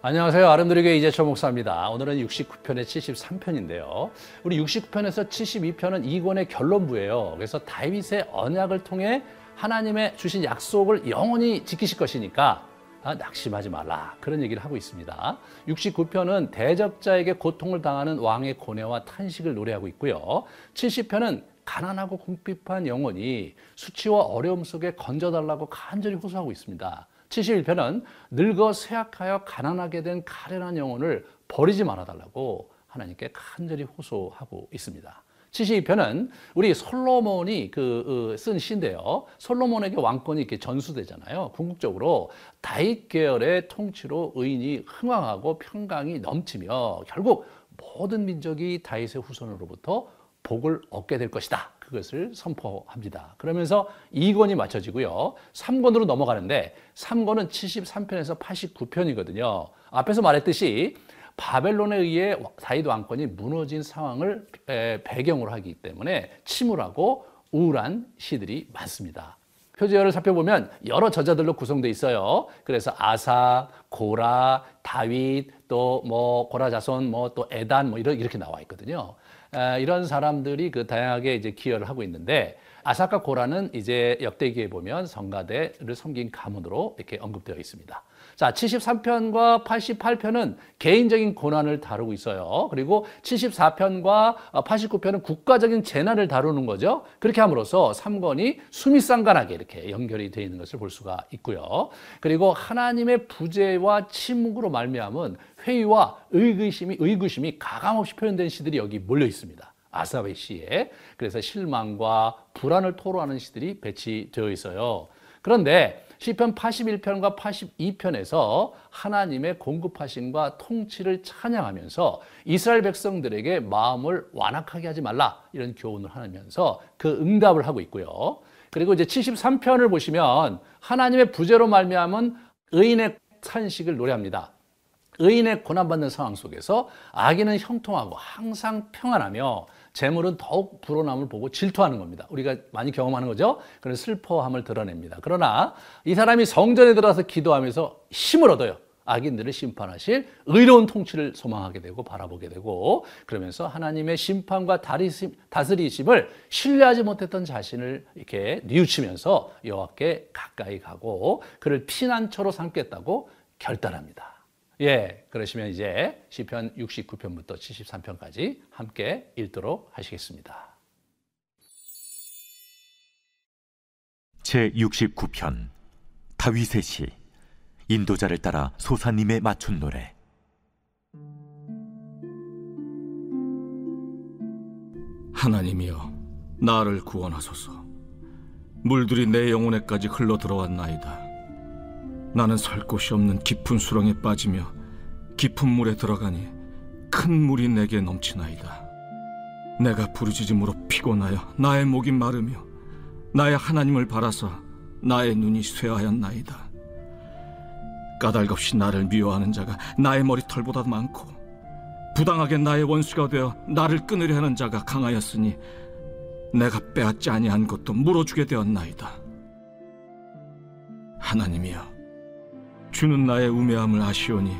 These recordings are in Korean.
안녕하세요. 아름드리교 이재철 목사입니다. 오늘은 69편의 73편인데요. 우리 69편에서 72편은 이 권의 결론부예요. 그래서 다윗의 언약을 통해 하나님의 주신 약속을 영원히 지키실 것이니까 아, 낙심하지 말라. 그런 얘기를 하고 있습니다. 69편은 대적자에게 고통을 당하는 왕의 고뇌와 탄식을 노래하고 있고요. 70편은 가난하고 궁핍한 영혼이 수치와 어려움 속에 건져달라고 간절히 호소하고 있습니다. 71편은 늙어 쇠약하여 가난하게 된 가련한 영혼을 버리지 말아달라고 하나님께 간절히 호소하고 있습니다. 72편은 우리 솔로몬이 그쓴 어, 시인데요. 솔로몬에게 왕권이 이렇게 전수되잖아요. 궁극적으로 다윗 계열의 통치로 의인이 흥왕하고 평강이 넘치며 결국 모든 민족이 다윗의 후손으로부터 복을 얻게 될 것이다. 그것을 선포합니다. 그러면서 2권이 맞춰지고요. 3권으로 넘어가는데 3권은 73편에서 89편이거든요. 앞에서 말했듯이 바벨론에 의해 다윗 왕권이 무너진 상황을 배경으로 하기 때문에 침울하고 우울한 시들이 많습니다. 표제어를 살펴보면 여러 저자들로 구성되어 있어요. 그래서 아사, 고라, 다윗, 또 뭐 고라 자손, 뭐 또 에단 뭐 이렇게 나와 있거든요. 이런 사람들이 그 다양하게 이제 기여를 하고 있는데 아사카 고라는 이제 역대기에 보면 성가대를 섬긴 가문으로 이렇게 언급되어 있습니다. 자, 73편과 88편은 개인적인 고난을 다루고 있어요. 그리고 74편과 89편은 국가적인 재난을 다루는 거죠. 그렇게 함으로써 3권이 수미상관하게 이렇게 연결이 되어 있는 것을 볼 수가 있고요. 그리고 하나님의 부재와 침묵으로 말미암은 회의와 의구심이 의구심이 가감없이 표현된 시들이 여기 몰려 있습니다. 아사베 시에 그래서 실망과 불안을 토로하는 시들이 배치되어 있어요. 그런데 시편 81편과 82편에서 하나님의 공급하심과 통치를 찬양하면서 이스라엘 백성들에게 마음을 완악하게 하지 말라 이런 교훈을 하면서 그 응답을 하고 있고요. 그리고 이제 73편을 보시면 하나님의 부재로 말미암은 의인의 탄식을 노래합니다. 의인의 고난받는 상황 속에서 악인은 형통하고 항상 평안하며 재물은 더욱 불어남을 보고 질투하는 겁니다. 우리가 많이 경험하는 거죠. 그래서 슬퍼함을 드러냅니다. 그러나 이 사람이 성전에 들어서 기도하면서 힘을 얻어요. 악인들을 심판하실 의로운 통치를 소망하게 되고 바라보게 되고 그러면서 하나님의 심판과 다스리심을 신뢰하지 못했던 자신을 이렇게 뉘우치면서 여호와께 가까이 가고 그를 피난처로 삼겠다고 결단합니다. 예, 그러시면 이제 시편 69편부터 73편까지 함께 읽도록 하시겠습니다. 제 69편 다윗의 시 인도자를 따라 소사님의 맞춘 노래. 하나님이여 나를 구원하소서. 물들이 내 영혼에까지 흘러 들어왔나이다 나는 살 곳이 없는 깊은 수렁에 빠지며 깊은 물에 들어가니 큰 물이 내게 넘치나이다. 내가 부르짖음으로 피곤하여 나의 목이 마르며 나의 하나님을 바라서 나의 눈이 쇠하였나이다. 까닭없이 나를 미워하는 자가 나의 머리털보다 많고 부당하게 나의 원수가 되어 나를 끊으려 하는 자가 강하였으니 내가 빼앗지 아니한 것도 물어주게 되었나이다. 하나님이여 주는 나의 우매함을 아시오니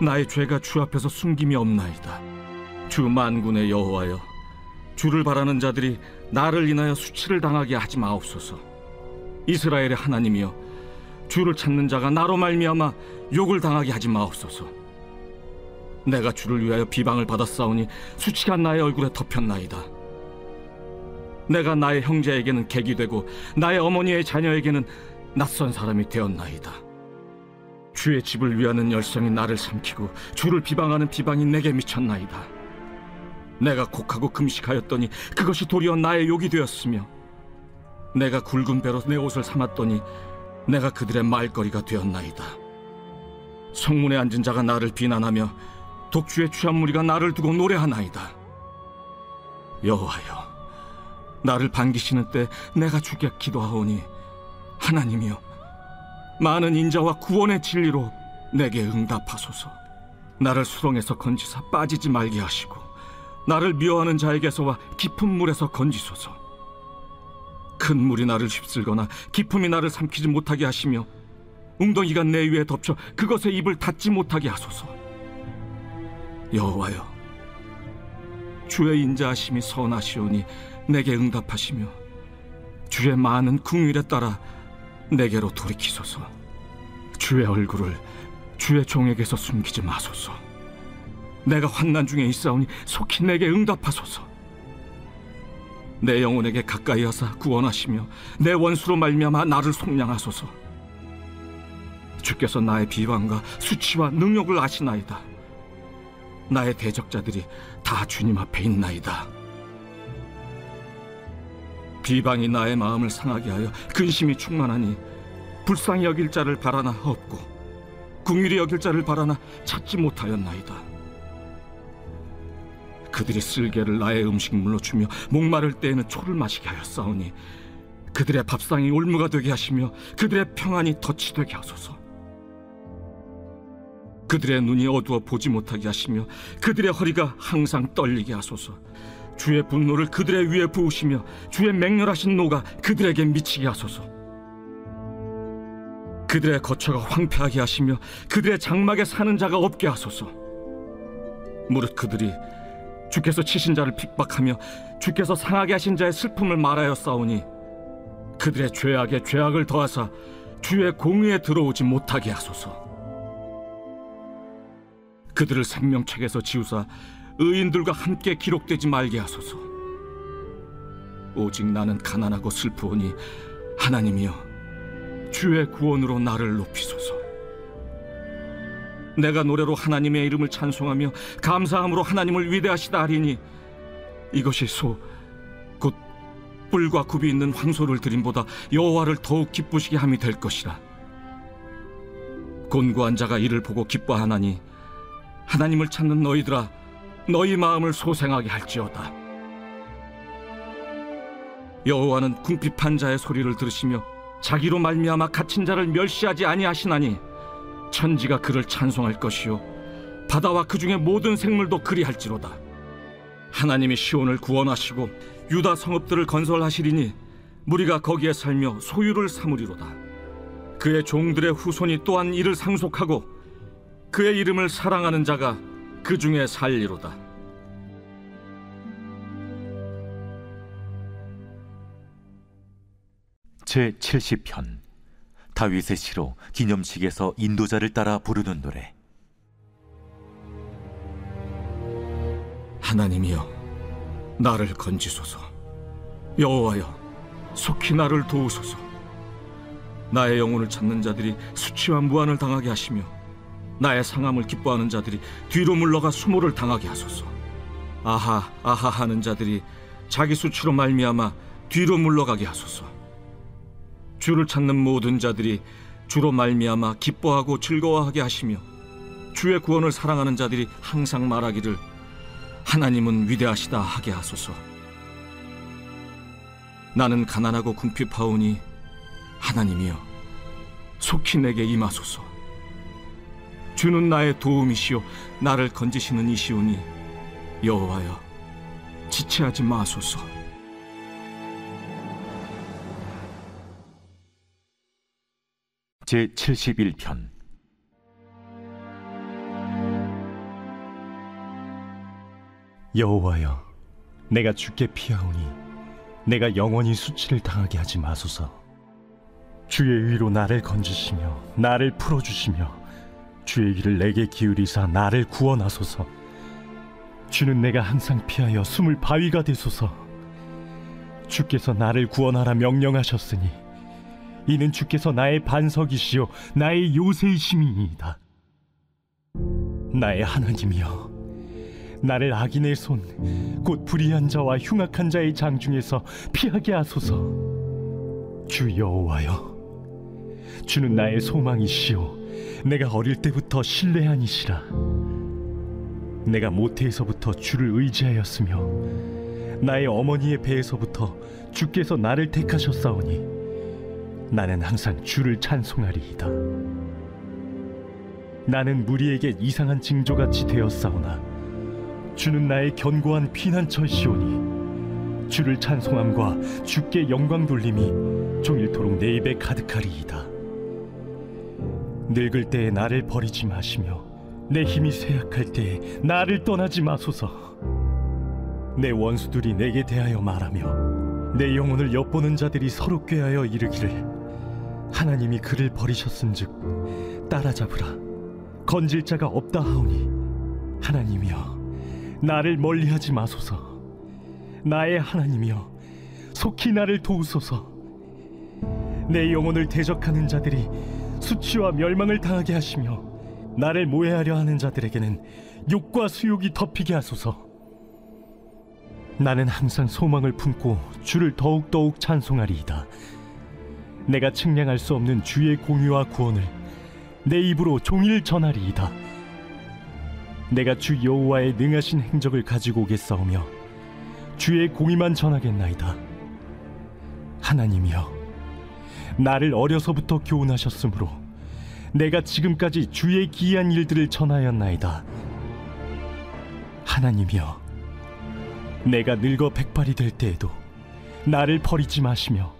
나의 죄가 주 앞에서 숨김이 없나이다. 주 만군의 여호와여, 주를 바라는 자들이 나를 인하여 수치를 당하게 하지 마옵소서. 이스라엘의 하나님이여, 주를 찾는 자가 나로 말미암아 욕을 당하게 하지 마옵소서. 내가 주를 위하여 비방을 받았사오니 수치가 나의 얼굴에 덮였나이다. 내가 나의 형제에게는 객이 되고 나의 어머니의 자녀에게는 낯선 사람이 되었나이다. 주의 집을 위하는 열성이 나를 삼키고 주를 비방하는 비방이 내게 미쳤나이다. 내가 곡하고 금식하였더니 그것이 도리어 나의 욕이 되었으며 내가 굵은 배로 내 옷을 삼았더니 내가 그들의 말거리가 되었나이다. 성문에 앉은 자가 나를 비난하며 독주의 취한 무리가 나를 두고 노래하나이다. 여호와여, 나를 반기시는 때 내가 주께 기도하오니 하나님이여 많은 인자와 구원의 진리로 내게 응답하소서. 나를 수렁에서 건지사 빠지지 말게 하시고 나를 미워하는 자에게서와 깊은 물에서 건지소서. 큰 물이 나를 휩쓸거나 깊음이 나를 삼키지 못하게 하시며 웅덩이가 내 위에 덮쳐 그것에 입을 닫지 못하게 하소서. 여호와여, 주의 인자하심이 선하시오니 내게 응답하시며 주의 많은 궁율에 따라 내게로 돌이키소서. 주의 얼굴을 주의 종에게서 숨기지 마소서. 내가 환난 중에 있사오니 속히 내게 응답하소서. 내 영혼에게 가까이 하사 구원하시며 내 원수로 말미암아 나를 속량하소서. 주께서 나의 비방과 수치와 능력을 아시나이다. 나의 대적자들이 다 주님 앞에 있나이다. 비방이 나의 마음을 상하게 하여 근심이 충만하니 불쌍히 여길 자를 바라나 없고 궁일이 여길 자를 바라나 찾지 못하였나이다. 그들이 쓸개를 나의 음식물로 주며 목마를 때에는 초를 마시게 하였사오니 그들의 밥상이 올무가 되게 하시며 그들의 평안이 덫이 되게 하소서. 그들의 눈이 어두워 보지 못하게 하시며 그들의 허리가 항상 떨리게 하소서. 주의 분노를 그들의 위에 부으시며 주의 맹렬하신 노가 그들에게 미치게 하소서. 그들의 거처가 황폐하게 하시며 그들의 장막에 사는 자가 없게 하소서. 무릇 그들이 주께서 치신 자를 핍박하며 주께서 상하게 하신 자의 슬픔을 말하여 싸우니 그들의 죄악에 죄악을 더하사 주의 공의에 들어오지 못하게 하소서. 그들을 생명책에서 지우사 의인들과 함께 기록되지 말게 하소서. 오직 나는 가난하고 슬프오니 하나님이여 주의 구원으로 나를 높이소서. 내가 노래로 하나님의 이름을 찬송하며 감사함으로 하나님을 위대하시다 하리니 이것이 소 곧 뿔과 굽이 있는 황소를 드림보다 여호와를 더욱 기쁘시게 함이 될 것이라. 곤고한 자가 이를 보고 기뻐하나니 하나님을 찾는 너희들아 너희 마음을 소생하게 할지어다. 여호와는 궁핍한 자의 소리를 들으시며 자기로 말미암아 갇힌 자를 멸시하지 아니하시나니 천지가 그를 찬송할 것이요 바다와 그 중에 모든 생물도 그리할지로다. 하나님이 시온을 구원하시고 유다 성읍들을 건설하시리니 무리가 거기에 살며 소유를 삼으리로다. 그의 종들의 후손이 또한 이를 상속하고 그의 이름을 사랑하는 자가 그 중에 살리로다. 제 70편. 다윗의 시로 기념식에서 인도자를 따라 부르는 노래. 하나님이여 나를 건지소서. 여호와여 속히 나를 도우소서. 나의 영혼을 찾는 자들이 수치와 무한을 당하게 하시며 나의 상함을 기뻐하는 자들이 뒤로 물러가 수모를 당하게 하소서 아하 아하 하는 자들이 자기 수치로 말미암아 뒤로 물러가게 하소서 주를 찾는 모든 자들이 주로 말미암아 기뻐하고 즐거워하게 하시며 주의 구원을 사랑하는 자들이 항상 말하기를 하나님은 위대하시다 하게 하소서. 나는 가난하고 궁핍하오니 하나님이여 속히 내게 임하소서. 주는 나의 도움이시요 나를 건지시는 이시오니 여호와여 지체하지 마소서. 제 71편 여호와여, 내가 주께 피하오니 내가 영원히 수치를 당하게 하지 마소서. 주의 위로 나를 건지시며 나를 풀어주시며 주의 길을 내게 기울이사 나를 구원하소서. 주는 내가 항상 피하여 숨을 바위가 되소서. 주께서 나를 구원하라 명령하셨으니 이는 주께서 나의 반석이시요 나의 요새이심이니이다. 나의 하나님이여 나를 악인의 손 곧 불의한 자와 흉악한 자의 장 중에서 피하게 하소서. 주 여호와여 주는 나의 소망이시요 내가 어릴 때부터 신뢰하니시라. 내가 모태에서부터 주를 의지하였으며 나의 어머니의 배에서부터 주께서 나를 택하셨사오니 나는 항상 주를 찬송하리이다. 나는 무리에게 이상한 징조같이 되었사오나 주는 나의 견고한 피난처시오니 주를 찬송함과 주께 영광 돌림이 종일토록 내 입에 가득하리이다. 늙을 때에 나를 버리지 마시며 내 힘이 쇠약할 때에 나를 떠나지 마소서. 내 원수들이 내게 대하여 말하며 내 영혼을 엿보는 자들이 서로 꾀하여 이르기를 하나님이 그를 버리셨은즉 따라잡으라. 건질 자가 없다 하오니 하나님이여 나를 멀리하지 마소서. 나의 하나님이여 속히 나를 도우소서. 내 영혼을 대적하는 자들이 수치와 멸망을 당하게 하시며 나를 모해하려 하는 자들에게는 욕과 수욕이 덮이게 하소서. 나는 항상 소망을 품고 주를 더욱더욱 찬송하리이다. 내가 측량할 수 없는 주의 공의와 구원을 내 입으로 종일 전하리이다. 내가 주 여호와의 능하신 행적을 가지고 오겠사오며 주의 공의만 전하겠나이다. 하나님이여 나를 어려서부터 교훈하셨으므로 내가 지금까지 주의 기이한 일들을 전하였나이다. 하나님이여, 내가 늙어 백발이 될 때에도 나를 버리지 마시며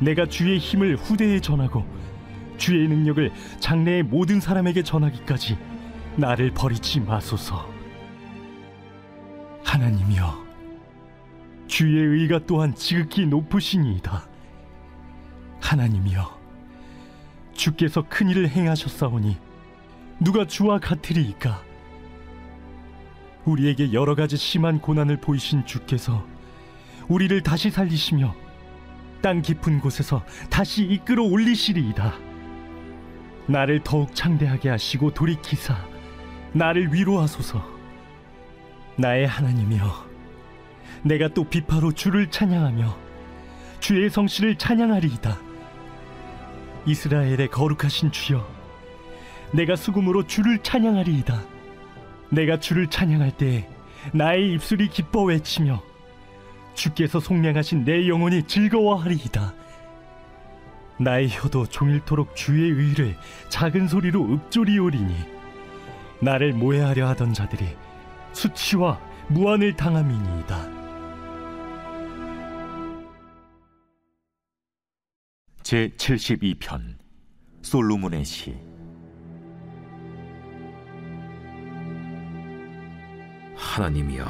내가 주의 힘을 후대에 전하고 주의 능력을 장래의 모든 사람에게 전하기까지 나를 버리지 마소서. 하나님이여, 주의 의가 또한 지극히 높으시니이다. 하나님이여 주께서 큰 일을 행하셨사오니 누가 주와 같으리이까? 우리에게 여러 가지 심한 고난을 보이신 주께서 우리를 다시 살리시며 땅 깊은 곳에서 다시 이끌어 올리시리이다. 나를 더욱 창대하게 하시고 돌이키사 나를 위로하소서. 나의 하나님이여 내가 또 비파로 주를 찬양하며 주의 성씨를 찬양하리이다 이스라엘의 거룩하신 주여 내가 수금으로 주를 찬양하리이다. 내가 주를 찬양할 때 나의 입술이 기뻐 외치며 주께서 속량하신 내 영혼이 즐거워하리이다. 나의 혀도 종일토록 주의 의를 작은 소리로 읊조리오리니 나를 모해하려 하던 자들이 수치와 무한을 당함이니이다 제 72편 솔로몬의 시. 하나님이여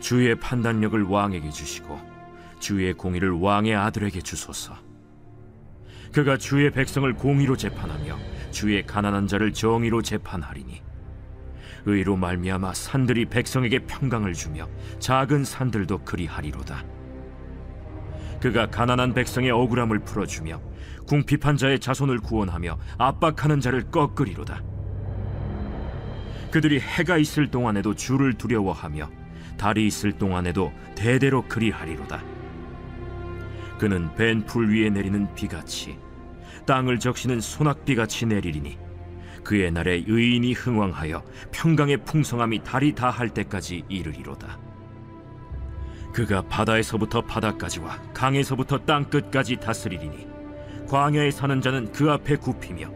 주의 판단력을 왕에게 주시고 주의 공의를 왕의 아들에게 주소서. 그가 주의 백성을 공의로 재판하며 주의 가난한 자를 정의로 재판하리니 의로 말미암아 산들이 백성에게 평강을 주며 작은 산들도 그리하리로다 그가 가난한 백성의 억울함을 풀어주며 궁핍한 자의 자손을 구원하며 압박하는 자를 꺾으리로다. 그들이 해가 있을 동안에도 주를 두려워하며 달이 있을 동안에도 대대로 그리하리로다. 그는 벤 풀 위에 내리는 비같이 땅을 적시는 소낙비같이 내리리니 그의 날에 의인이 흥왕하여 평강의 풍성함이 달이 다할 때까지 이르리로다. 그가 바다에서부터 바다까지와 강에서부터 땅 끝까지 다스리리니 광야에 사는 자는 그 앞에 굽히며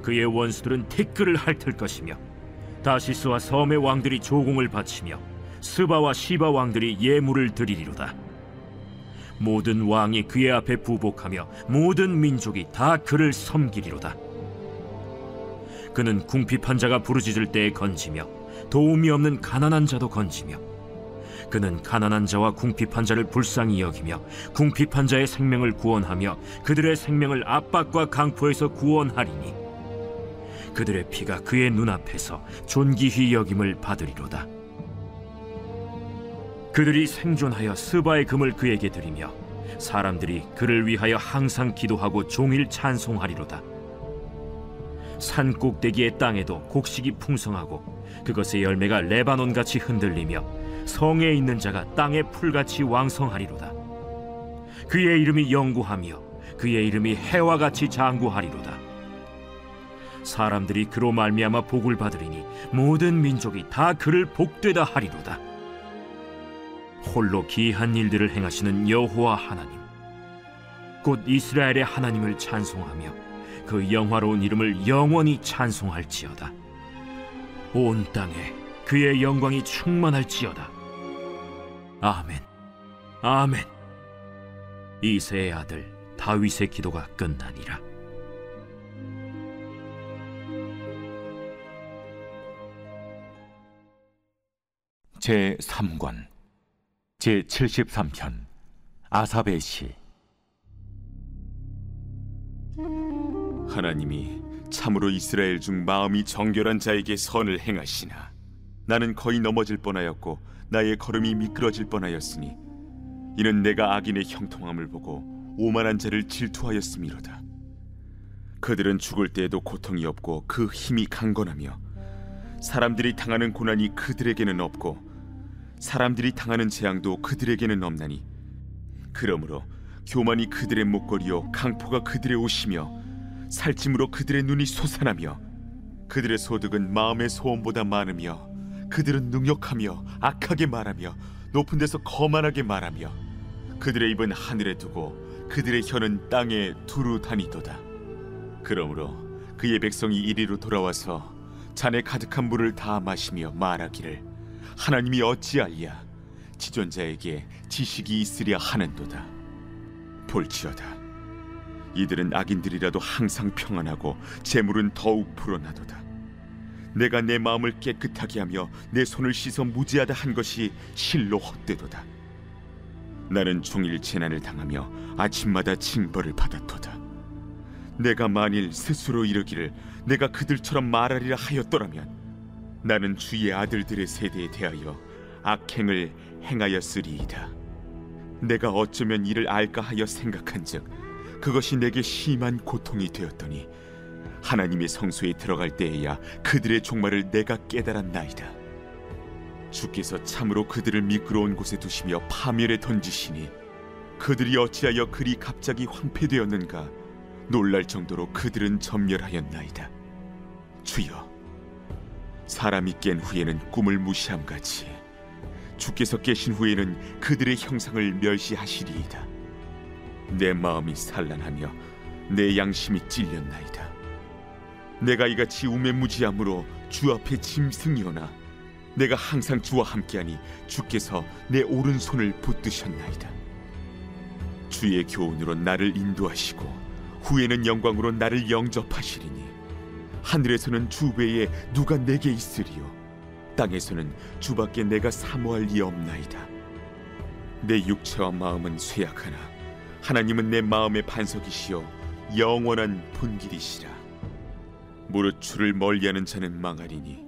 그의 원수들은 티끌을 핥을 것이며 다시스와 섬의 왕들이 조공을 바치며 스바와 시바 왕들이 예물을 드리리로다. 모든 왕이 그의 앞에 부복하며 모든 민족이 다 그를 섬기리로다. 그는 궁핍한 자가 부르짖을 때에 건지며 도움이 없는 가난한 자도 건지며 그는 가난한 자와 궁핍한 자를 불쌍히 여기며 궁핍한 자의 생명을 구원하며 그들의 생명을 압박과 강포에서 구원하리니 그들의 피가 그의 눈앞에서 존귀히 여김을 받으리로다. 그들이 생존하여 스바의 금을 그에게 드리며 사람들이 그를 위하여 항상 기도하고 종일 찬송하리로다. 산 꼭대기의 땅에도 곡식이 풍성하고 그것의 열매가 레바논 같이 흔들리며 성에 있는 자가 땅에 풀같이 왕성하리로다. 그의 이름이 영구하며 그의 이름이 해와 같이 장구하리로다. 사람들이 그로 말미암아 복을 받으리니 모든 민족이 다 그를 복되다 하리로다. 홀로 기이한 일들을 행하시는 여호와 하나님, 곧 이스라엘의 하나님을 찬송하며 그 영화로운 이름을 영원히 찬송할지어다. 온 땅에 그의 영광이 충만할지어다. 아멘. 아멘. 이세의 아들 다윗의 기도가 끝나니라. 제 3권 제 73편 아사베 시 하나님이 참으로 이스라엘 중 마음이 정결한 자에게 선을 행하시나 나는 거의 넘어질 뻔하였고 나의 걸음이 미끄러질 뻔하였으니 이는 내가 악인의 형통함을 보고 오만한 자를 질투하였음이로다. 그들은 죽을 때에도 고통이 없고 그 힘이 강건하며 사람들이 당하는 고난이 그들에게는 없고 사람들이 당하는 재앙도 그들에게는 없나니 그러므로 교만이 그들의 목걸이요 강포가 그들의 옷이며 살찜으로 그들의 눈이 솟아나며 그들의 소득은 마음의 소원보다 많으며 그들은 능욕하며 악하게 말하며 높은 데서 거만하게 말하며 그들의 입은 하늘에 두고 그들의 혀는 땅에 두루 다니도다. 그러므로 그의 백성이 이리로 돌아와서 잔에 가득한 물을 다 마시며 말하기를 하나님이 어찌하랴? 지존자에게 지식이 있으랴 하는도다. 볼지어다. 이들은 악인들이라도 항상 평안하고 재물은 더욱 불어나도다 내가 내 마음을 깨끗하게 하며 내 손을 씻어 무지하다 한 것이 실로 헛되도다 나는 종일 재난을 당하며 아침마다 징벌을 받았도다 내가 만일 스스로 이르기를 내가 그들처럼 말하리라 하였더라면 나는 주의 아들들의 세대에 대하여 악행을 행하였으리이다. 내가 어쩌면 이를 알까 하여 생각한즉 그것이 내게 심한 고통이 되었더니 하나님의 성소에 들어갈 때에야 그들의 종말을 내가 깨달았나이다. 주께서 참으로 그들을 미끄러운 곳에 두시며 파멸에 던지시니 그들이 어찌하여 그리 갑자기 황폐되었는가 놀랄 정도로 그들은 전멸하였나이다. 주여, 사람이 깬 후에는 꿈을 무시함 같이 주께서 깨신 후에는 그들의 형상을 멸시하시리이다. 내 마음이 산란하며 내 양심이 찔렸나이다. 내가 이같이 우매무지함으로 주 앞에 짐승이오나 내가 항상 주와 함께하니 주께서 내 오른손을 붙드셨나이다. 주의 교훈으로 나를 인도하시고 후에는 영광으로 나를 영접하시리니 하늘에서는 주 외에 누가 내게 있으리요? 땅에서는 주밖에 내가 사모할 리 없나이다. 내 육체와 마음은 쇠약하나 하나님은 내 마음의 반석이시요 영원한 분길이시라 무릇 주를 멀리하는 자는 망하리니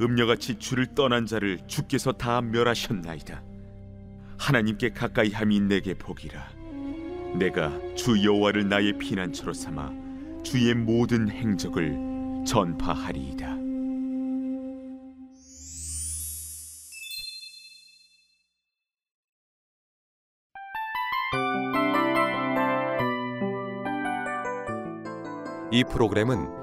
음녀같이 주를 떠난 자를 주께서 다 멸하셨나이다 하나님께 가까이 함이 내게 복이라 내가 주 여호와를 나의 피난처로 삼아 주의 모든 행적을 전파하리이다. 이 프로그램은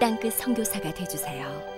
땅끝 성교사가 되주세요